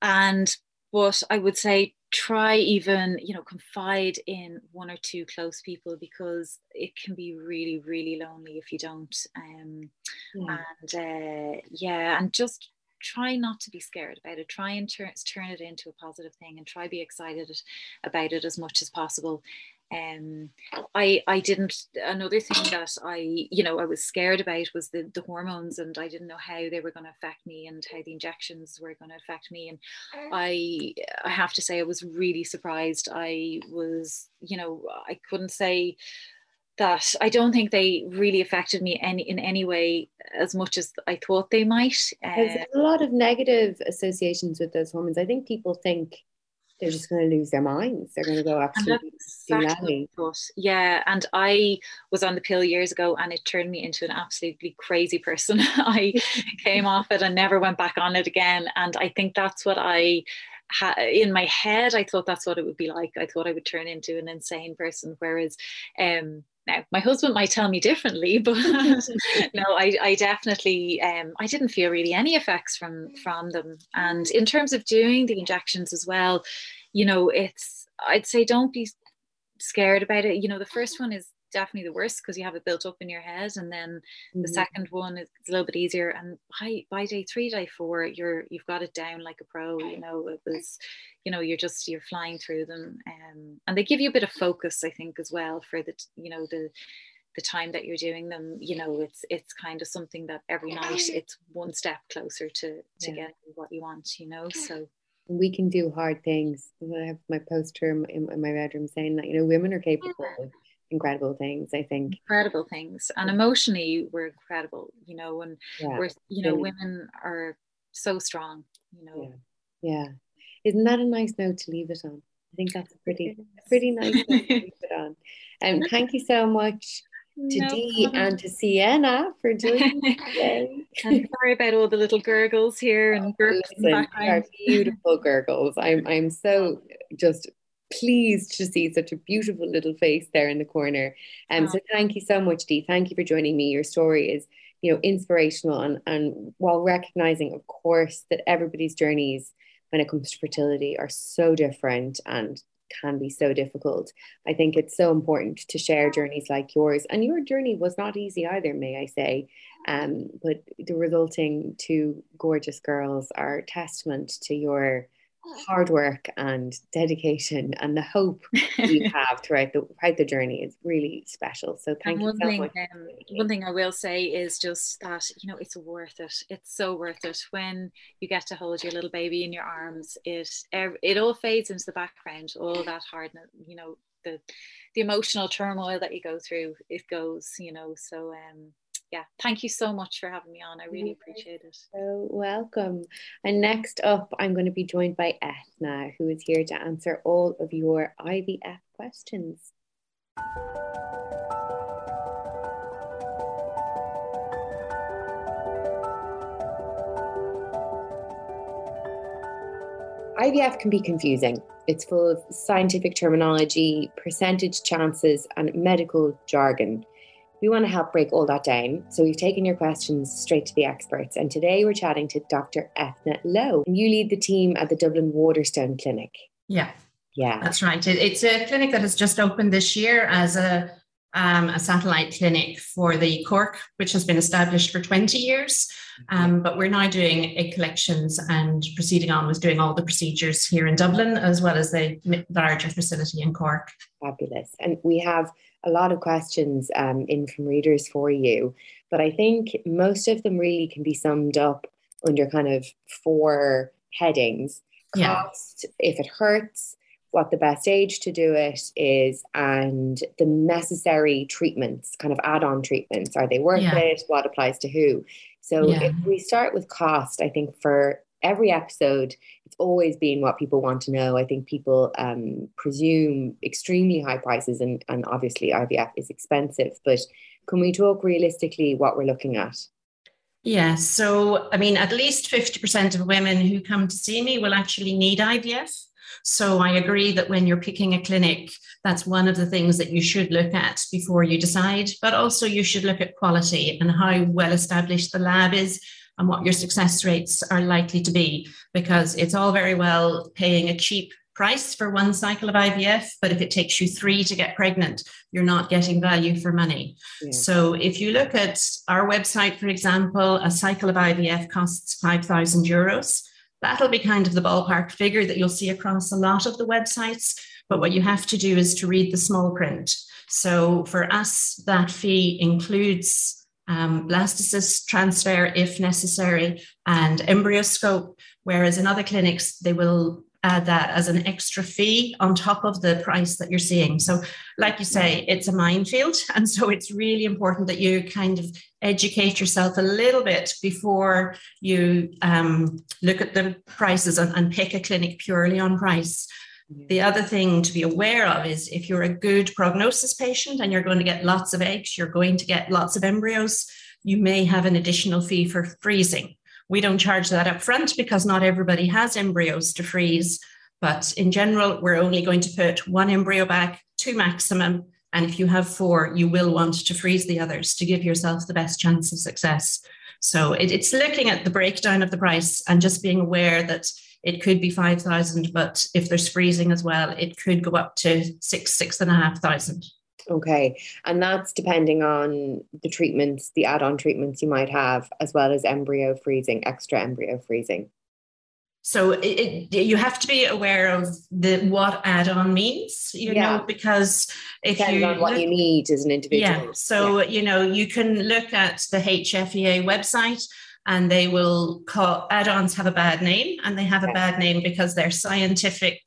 and but I would say try even you know confide in one or two close people because it can be really really lonely if you don't um yeah. and uh yeah and just try not to be scared about it try and turn turn it into a positive thing and try be excited about it as much as possible um, I I didn't. Another thing that I you know I was scared about was the the hormones, and I didn't know how they were going to affect me and how the injections were going to affect me. And I I have to say I was really surprised. I was you know I couldn't say that I don't think they really affected me any in any way as much as I thought they might. Uh, There's a lot of negative associations with those hormones. I think people think they're just going to lose their minds. They're going to go absolutely exactly Yeah, and I was on the pill years ago, and it turned me into an absolutely crazy person. (laughs) I came off it and never went back on it again, and I think that's what I. Ha- in my head, I thought that's what it would be like. I thought I would turn into an insane person. Whereas, um, now my husband might tell me differently (laughs) but no I, I definitely um, I didn't feel really any effects from from them. And in terms of doing the injections as well you know it's I'd say don't be scared about it. You know the first one is definitely the worst because you have it built up in your head and then mm-hmm. the second one is a little bit easier and by by day three day four you're you've got it down like a pro you know it was you know you're just you're flying through them um, and they give you a bit of focus i think as well for the you know the the time that you're doing them you know it's it's kind of something that every night (clears throat) it's one step closer to to yeah. get what you want you know so we can do hard things. I have my poster in, in my bedroom saying that you know women are capable of incredible things i think. Incredible things. And emotionally we're incredible you know and yeah, we're you know really. women are so strong you know. Yeah. yeah. Isn't that a nice note to leave it on? I think that's a pretty pretty nice note to leave it on. And (laughs) um, thank you so much to no Dee and to Sienna for (laughs) doing today. and sorry about all the little gurgles here and (laughs) Listen, beautiful gurgles. I'm I'm so just pleased to see such a beautiful little face there in the corner. Um, oh. So thank you so much, Dee. Thank you for joining me. Your story is, you know, inspirational and, and while recognizing, of course, that everybody's journeys when it comes to fertility are so different and can be so difficult. I think it's so important to share journeys like yours. And your journey was not easy either, may I say. Um, but the resulting two gorgeous girls are testament to your hard work and dedication and the hope you (laughs) have throughout the throughout the journey is really special. So thank and you so thing, much. Um, one thing I will say is just that you know it's worth it. It's so worth it when you get to hold your little baby in your arms. It it all fades into the background. All that hardness, you know, the the emotional turmoil that you go through, it goes. You know, so um yeah, thank you so much for having me on. I really appreciate it. So welcome. And next up, I'm going to be joined by Eithne, who is here to answer all of your IVF questions. IVF can be confusing. It's full of scientific terminology, percentage chances, and medical jargon. We want to help break all that down. So we've taken your questions straight to the experts. And today we're chatting to Dr. Eithne Lowe. And you lead the team at the Dublin Waterstone Clinic. Yeah. Yeah. That's right. it's a clinic that has just opened this year as a um, a satellite clinic for the Cork, which has been established for 20 years. Um, but we're now doing egg collections and proceeding on with doing all the procedures here in Dublin, as well as the larger facility in Cork. Fabulous. And we have a lot of questions um, in from readers for you, but I think most of them really can be summed up under kind of four headings cost, yeah. if it hurts, what the best age to do it is, and the necessary treatments, kind of add on treatments. Are they worth yeah. it? What applies to who? So yeah. if we start with cost, I think for every episode, it's always been what people want to know. I think people um, presume extremely high prices, and, and obviously IVF is expensive. But can we talk realistically what we're looking at? Yeah, so I mean, at least 50% of women who come to see me will actually need IVF. So I agree that when you're picking a clinic, that's one of the things that you should look at before you decide. But also, you should look at quality and how well established the lab is and what your success rates are likely to be, because it's all very well paying a cheap price for one cycle of IVF, but if it takes you three to get pregnant, you're not getting value for money. Yeah. So if you look at our website, for example, a cycle of IVF costs 5,000 euros. That'll be kind of the ballpark figure that you'll see across a lot of the websites. But what you have to do is to read the small print. So for us, that fee includes um, blastocyst transfer if necessary and embryoscope, whereas in other clinics, they will add that as an extra fee on top of the price that you're seeing. So, like you say, it's a minefield. (laughs) And so it's really important that you kind of educate yourself a little bit before you um, look at the prices and, and pick a clinic purely on price. The other thing to be aware of is if you're a good prognosis patient and you're going to get lots of eggs, you're going to get lots of embryos, you may have an additional fee for freezing. We don't charge that up front because not everybody has embryos to freeze. But in general, we're only going to put one embryo back, two maximum. And if you have four, you will want to freeze the others to give yourself the best chance of success. So it, it's looking at the breakdown of the price and just being aware that it could be 5,000, but if there's freezing as well, it could go up to six, six and a half thousand. Okay. And that's depending on the treatments, the add on treatments you might have, as well as embryo freezing, extra embryo freezing. So it, it, you have to be aware of the what add-on means, you yeah. know, because if Depending you on what look, you need as an individual. Yeah. So yeah. you know, you can look at the HFEA website, and they will call add-ons have a bad name, and they have a bad name because they're scientific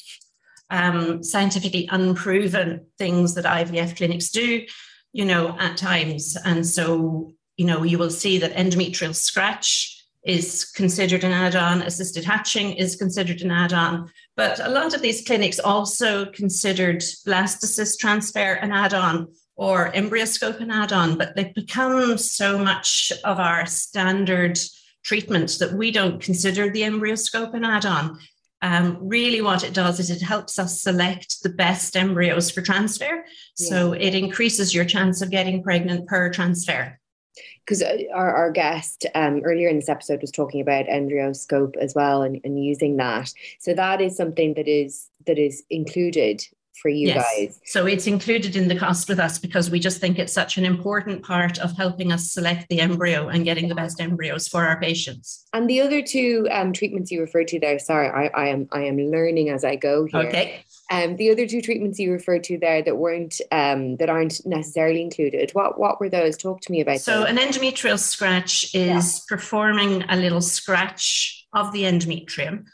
um, scientifically unproven things that IVF clinics do, you know, at times. And so, you know, you will see that endometrial scratch is considered an add on, assisted hatching is considered an add on. But a lot of these clinics also considered blastocyst transfer an add on or embryoscope and add on, but they've become so much of our standard treatment that we don't consider the embryoscope an add on um, really what it does is it helps us select the best embryos for transfer. Yeah. So it increases your chance of getting pregnant per transfer. Because uh, our, our guest um, earlier in this episode was talking about embryoscope as well and, and using that. So that is something that is that is included for you yes. guys. So it's included in the cost with us because we just think it's such an important part of helping us select the embryo and getting the best embryos for our patients. And the other two um, treatments you referred to there, sorry, I, I am I am learning as I go here. Okay. Um, the other two treatments you referred to there that weren't um, that aren't necessarily included. What what were those? Talk to me about. So those. an endometrial scratch is yeah. performing a little scratch of the endometrium.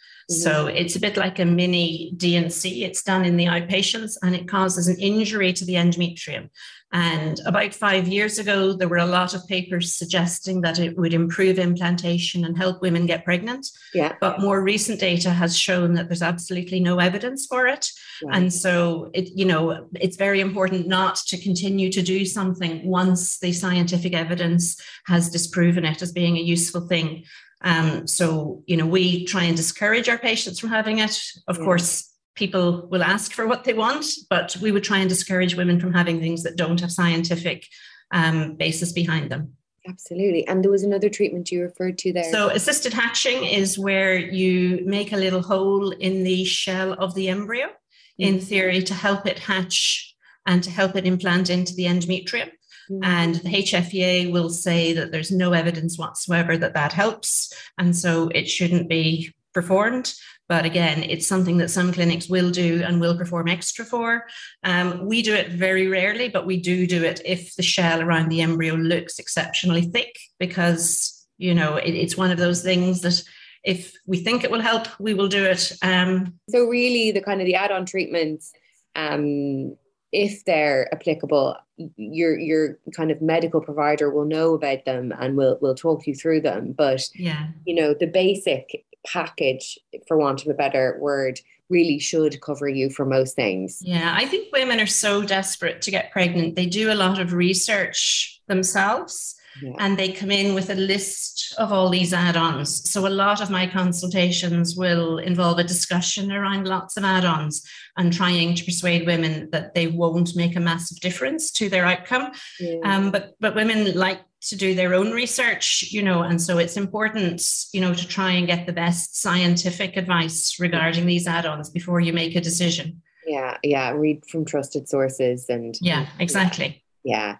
So it's a bit like a mini D&C. It's done in the outpatients and it causes an injury to the endometrium. And about five years ago, there were a lot of papers suggesting that it would improve implantation and help women get pregnant. Yeah. But more recent data has shown that there's absolutely no evidence for it. Right. And so it, you know, it's very important not to continue to do something once the scientific evidence has disproven it as being a useful thing. Um, so, you know, we try and discourage our patients from having it. Of yeah. course, people will ask for what they want, but we would try and discourage women from having things that don't have scientific um, basis behind them. Absolutely. And there was another treatment you referred to there. So, assisted hatching is where you make a little hole in the shell of the embryo, mm-hmm. in theory, to help it hatch and to help it implant into the endometrium. Mm-hmm. And the HFEA will say that there's no evidence whatsoever that that helps. And so it shouldn't be performed. But again, it's something that some clinics will do and will perform extra for. Um, we do it very rarely, but we do do it if the shell around the embryo looks exceptionally thick, because you know it, it's one of those things that if we think it will help, we will do it. Um, so really, the kind of the add-on treatments um, if they're applicable, your your kind of medical provider will know about them and will will talk you through them. But yeah, you know, the basic package, for want of a better word, really should cover you for most things. Yeah, I think women are so desperate to get pregnant. They do a lot of research themselves yeah. and they come in with a list of all these add-ons. So a lot of my consultations will involve a discussion around lots of add-ons and trying to persuade women that they won't make a massive difference to their outcome. Yeah. Um, but but women like to do their own research, you know, and so it's important, you know, to try and get the best scientific advice regarding these add-ons before you make a decision. Yeah, yeah, read from trusted sources and yeah, exactly. Yeah.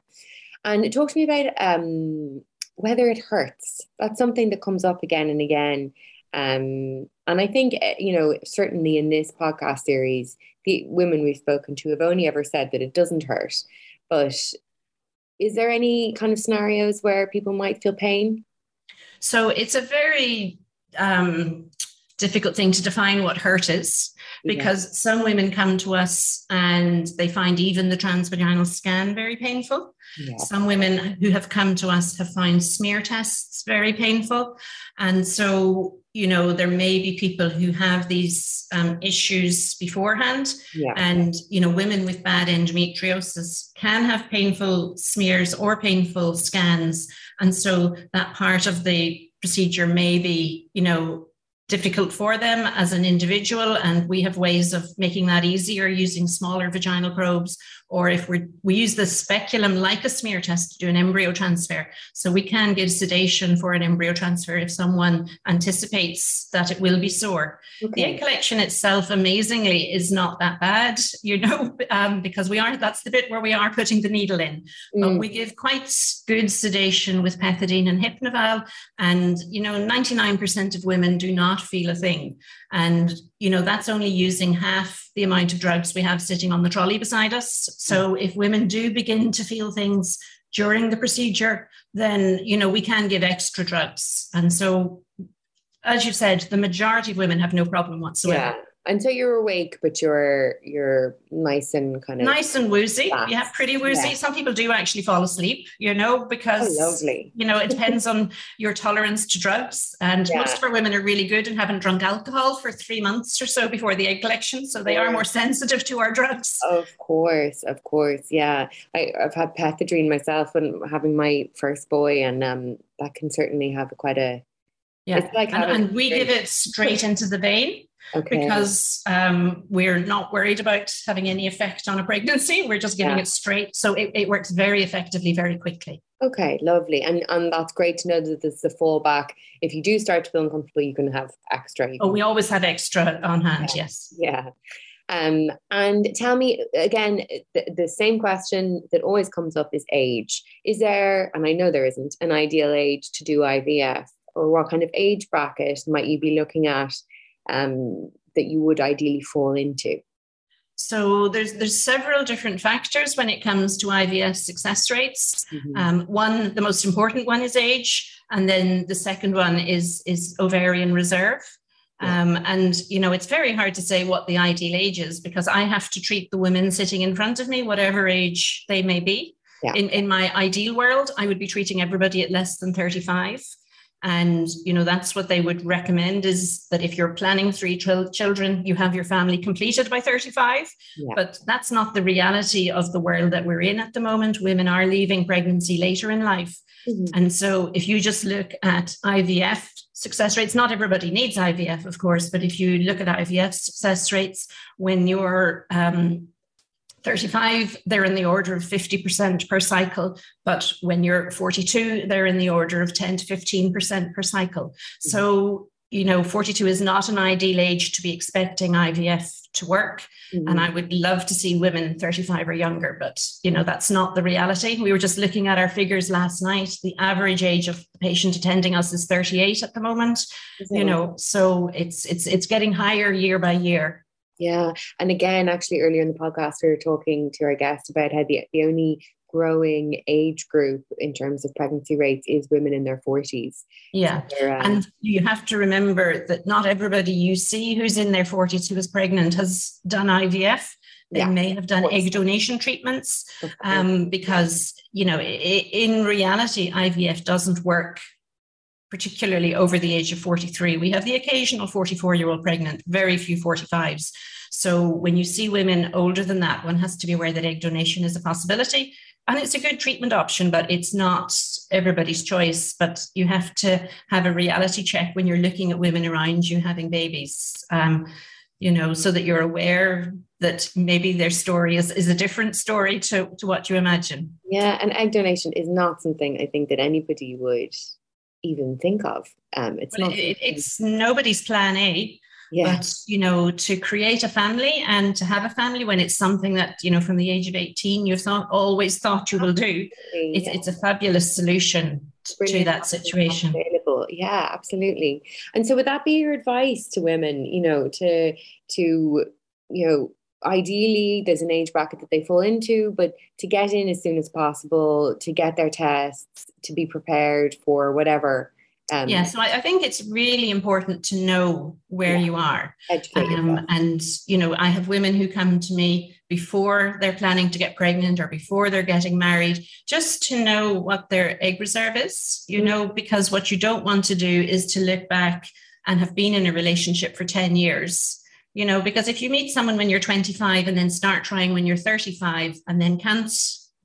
And talk to me about um, whether it hurts. That's something that comes up again and again. Um, and I think, eh, you know, certainly in this podcast series, the women we've spoken to have only ever said that it doesn't hurt. But is there any kind of scenarios where people might feel pain? So it's a very um, difficult thing to define what hurt is because yeah. some women come to us and they find even the transvaginal scan very painful. Yeah. Some women who have come to us have found smear tests very painful. And so, you know, there may be people who have these um, issues beforehand. Yeah. And, you know, women with bad endometriosis can have painful smears or painful scans. And so that part of the procedure may be, you know, difficult for them as an individual and we have ways of making that easier using smaller vaginal probes or if we we use the speculum like a smear test to do an embryo transfer so we can give sedation for an embryo transfer if someone anticipates that it will be sore okay. the egg collection itself amazingly is not that bad (laughs) you know um, because we are that's the bit where we are putting the needle in mm. but we give quite good sedation with pethidine and Hypnovel and you know 99% of women do not not feel a thing. And, you know, that's only using half the amount of drugs we have sitting on the trolley beside us. So if women do begin to feel things during the procedure, then, you know, we can give extra drugs. And so, as you said, the majority of women have no problem whatsoever. Yeah until you're awake, but you're you're nice and kind of nice and woozy. Fast. Yeah, pretty woozy. Yeah. Some people do actually fall asleep, you know, because oh, lovely. You know, it depends on your tolerance to drugs. And yeah. most of our women are really good and haven't drunk alcohol for three months or so before the egg collection, so they are more (laughs) sensitive to our drugs. Of course, of course, yeah. I, have had pethidine myself when having my first boy, and um, that can certainly have quite a yeah. It's like and, and we give it straight into the vein okay. because um, we're not worried about having any effect on a pregnancy. We're just giving yeah. it straight. So it, it works very effectively, very quickly. Okay, lovely. And and that's great to know that there's a fallback. If you do start to feel uncomfortable, you can have extra. Can oh, we always have extra on hand, yeah. yes. Yeah. Um, and tell me again, the, the same question that always comes up is age. Is there, and I know there isn't, an ideal age to do IVF? Or what kind of age bracket might you be looking at um, that you would ideally fall into? So there's there's several different factors when it comes to IVF success rates. Mm-hmm. Um, one, the most important one is age, and then the second one is is ovarian reserve. Um, and you know it's very hard to say what the ideal age is because I have to treat the women sitting in front of me, whatever age they may be. Yeah. In in my ideal world, I would be treating everybody at less than 35 and you know that's what they would recommend is that if you're planning three children you have your family completed by 35 yeah. but that's not the reality of the world that we're in at the moment women are leaving pregnancy later in life mm-hmm. and so if you just look at ivf success rates not everybody needs ivf of course but if you look at ivf success rates when you're um, 35, they're in the order of 50% per cycle. But when you're 42, they're in the order of 10 to 15% per cycle. Mm-hmm. So, you know, 42 is not an ideal age to be expecting IVF to work. Mm-hmm. And I would love to see women 35 or younger, but, you know, that's not the reality. We were just looking at our figures last night. The average age of the patient attending us is 38 at the moment, mm-hmm. you know, so it's, it's, it's getting higher year by year. Yeah. And again, actually, earlier in the podcast, we were talking to our guest about how the, the only growing age group in terms of pregnancy rates is women in their 40s. Yeah. So um, and you have to remember that not everybody you see who's in their 40s who is pregnant has done IVF. They yeah, may have done egg donation treatments um, because, you know, in reality, IVF doesn't work particularly over the age of 43. We have the occasional 44 year old pregnant, very few 45s. So when you see women older than that, one has to be aware that egg donation is a possibility. And it's a good treatment option, but it's not everybody's choice. But you have to have a reality check when you're looking at women around you having babies, um, you know, so that you're aware that maybe their story is, is a different story to, to what you imagine. Yeah, and egg donation is not something I think that anybody would even think of. Um, it's well, not. It, it's nobody's plan A. Yeah. But you know, to create a family and to have a family when it's something that you know from the age of eighteen you've thought always thought you will do, it's, yeah. it's a fabulous solution to that situation. Available. Yeah, absolutely. And so, would that be your advice to women? You know, to to you know ideally there's an age bracket that they fall into, but to get in as soon as possible, to get their tests, to be prepared for whatever. Um, yeah, so I, I, think it's really important to know where yeah, you are. Um, and, you know, I have women who come to me before they're planning to get pregnant or before they're getting married, just to know what their egg reserve is, you mm-hmm. know, because what you don't want to do is to look back and have been in a relationship for 10 years you know because if you meet someone when you're 25 and then start trying when you're 35 and then can't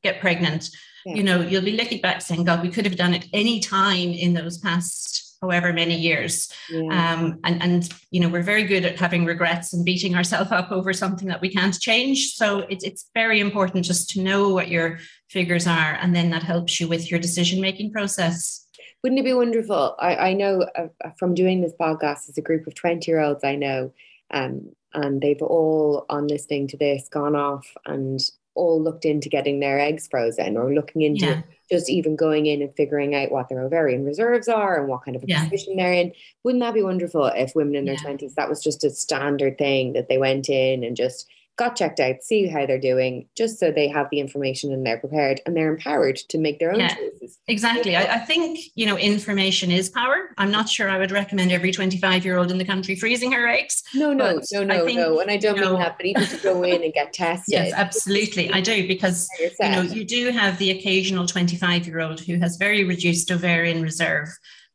get pregnant yeah. you know you'll be looking back saying god we could have done it any time in those past however many years yeah. um, and and you know we're very good at having regrets and beating ourselves up over something that we can't change so it's, it's very important just to know what your figures are and then that helps you with your decision making process wouldn't it be wonderful i, I know uh, from doing this podcast as a group of 20 year olds i know um, and they've all, on listening to this, gone off and all looked into getting their eggs frozen or looking into yeah. just even going in and figuring out what their ovarian reserves are and what kind of a yeah. position they're in. Wouldn't that be wonderful if women in their yeah. 20s, that was just a standard thing that they went in and just got checked out, see how they're doing, just so they have the information and they're prepared and they're empowered to make their own yeah, choices. Exactly. I, I, think, you know, information is power. I'm not sure I would recommend every 25 year old in the country freezing her eggs. No, no, no, no, think, no. And I don't you know, mean that, but even to go in and get (laughs) tested. Yes, absolutely. I do because, you know, you do have the occasional 25 year old who has very reduced ovarian reserve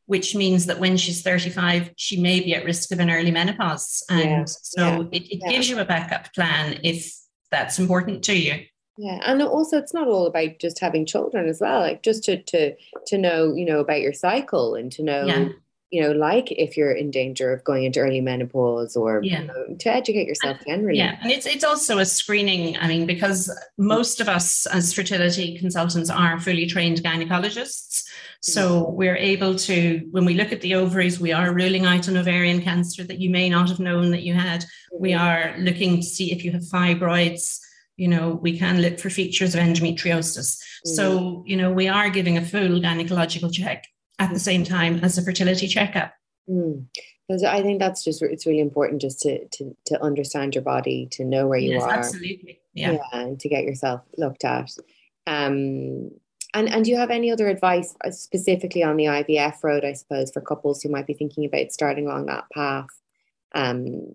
which means that when she's 35, she may be at risk of an early menopause. And yeah, so yeah, it, it yeah. gives you a backup plan if that's important to you. Yeah. And also it's not all about just having children as well. Like just to to to know, you know, about your cycle and to know you know, like if you're in danger of going into early menopause or yeah. you know, to educate yourself generally. Yeah, and it's it's also a screening. I mean, because most of us as fertility consultants are fully trained gynecologists. So mm-hmm. we're able to, when we look at the ovaries, we are ruling out an ovarian cancer that you may not have known that you had. We mm-hmm. are looking to see if you have fibroids. You know, we can look for features of endometriosis. Mm-hmm. So, you know, we are giving a full gynecological check at the same time as a fertility checkup. Mm. I think that's just it's really important just to to to understand your body, to know where you yes, are. Absolutely. Yeah. yeah. And to get yourself looked at. Um and and do you have any other advice uh, specifically on the IVF road, I suppose, for couples who might be thinking about starting along that path? Um,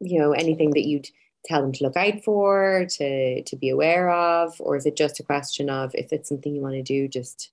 you know, anything that you'd tell them to look out for, to to be aware of, or is it just a question of if it's something you want to do, just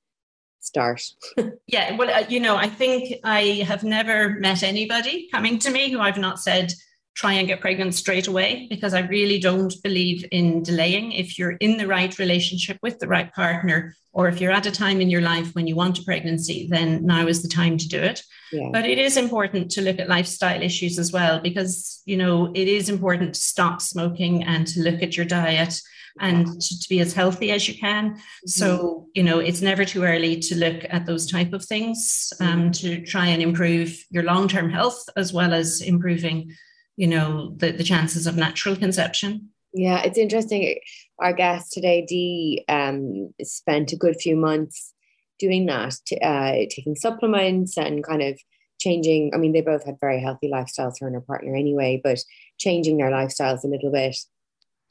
start? (laughs) yeah, well, uh, you know, I think I have never met anybody coming to me who I've not said, try and get pregnant straight away because I really don't believe in delaying. If you're in the right relationship with the right partner, or if you're at a time in your life when you want a pregnancy, then now is the time to do it. Yeah. But it is important to look at lifestyle issues as well because, you know, it is important to stop smoking and to look at your diet and to, to be as healthy as you can. Mm-hmm. So, you know, it's never too early to look at those type of things um, to try and improve your long-term health as well as improving, you know, the, the chances of natural conception. Yeah, it's interesting. Our guest today, Dee, um, spent a good few months doing that, uh, taking supplements and kind of changing. I mean, they both had very healthy lifestyles, her and her partner anyway, but changing their lifestyles a little bit.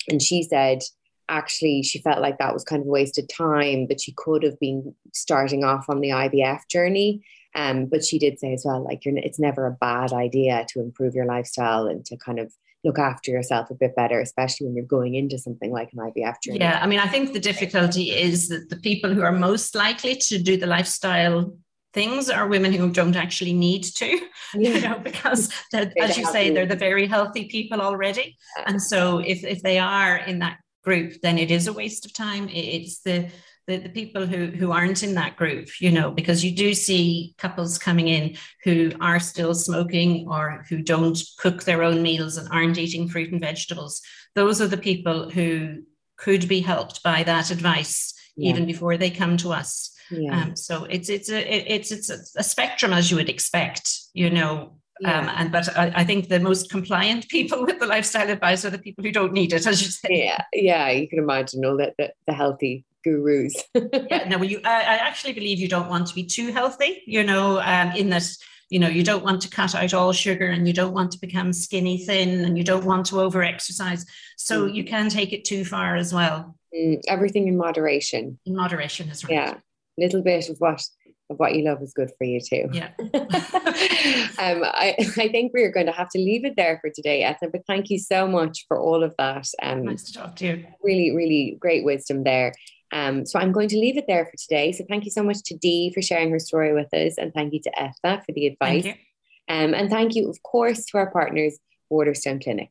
And she said actually she felt like that was kind of wasted time that she could have been starting off on the IVF journey. Um, but she did say as well, like you're, it's never a bad idea to improve your lifestyle and to kind of look after yourself a bit better, especially when you're going into something like an IVF journey. Yeah, I mean, I think the difficulty is that the people who are most likely to do the lifestyle things are women who don't actually need to, (laughs) yeah. you know, because (laughs) as you say, they're the very healthy people already. And so if, if they are in that group, then it is a waste of time. It's the the, the people who, who aren't in that group, you know, because you do see couples coming in who are still smoking or who don't cook their own meals and aren't eating fruit and vegetables. Those are the people who could be helped by that advice yeah. even before they come to us. Yeah. Um, so it's it's a it's it's a spectrum as you would expect, you know. Yeah. Um, and but I, I, think the most compliant people (laughs) with the lifestyle advice are the people who don't need it, as you say. Yeah, yeah, you can imagine all that the, the healthy gurus. (laughs) yeah, no, you, I, I, actually believe you don't want to be too healthy. You know, um, in this, you know, you don't want to cut out all sugar and you don't want to become skinny thin and you don't want to over exercise. So mm. you can take it too far as well. Mm, everything in moderation. In moderation is right. Yeah. Little bit of what of what you love is good for you too. Yeah. (laughs) um, I, I think we're going to have to leave it there for today, Eithne, but thank you so much for all of that. Um, nice to talk to you. Really, really great wisdom there. Um, so I'm going to leave it there for today. So thank you so much to Dee for sharing her story with us, and thank you to Eithne for the advice. Um, and thank you, of course, to our partners, Waterstone Clinic.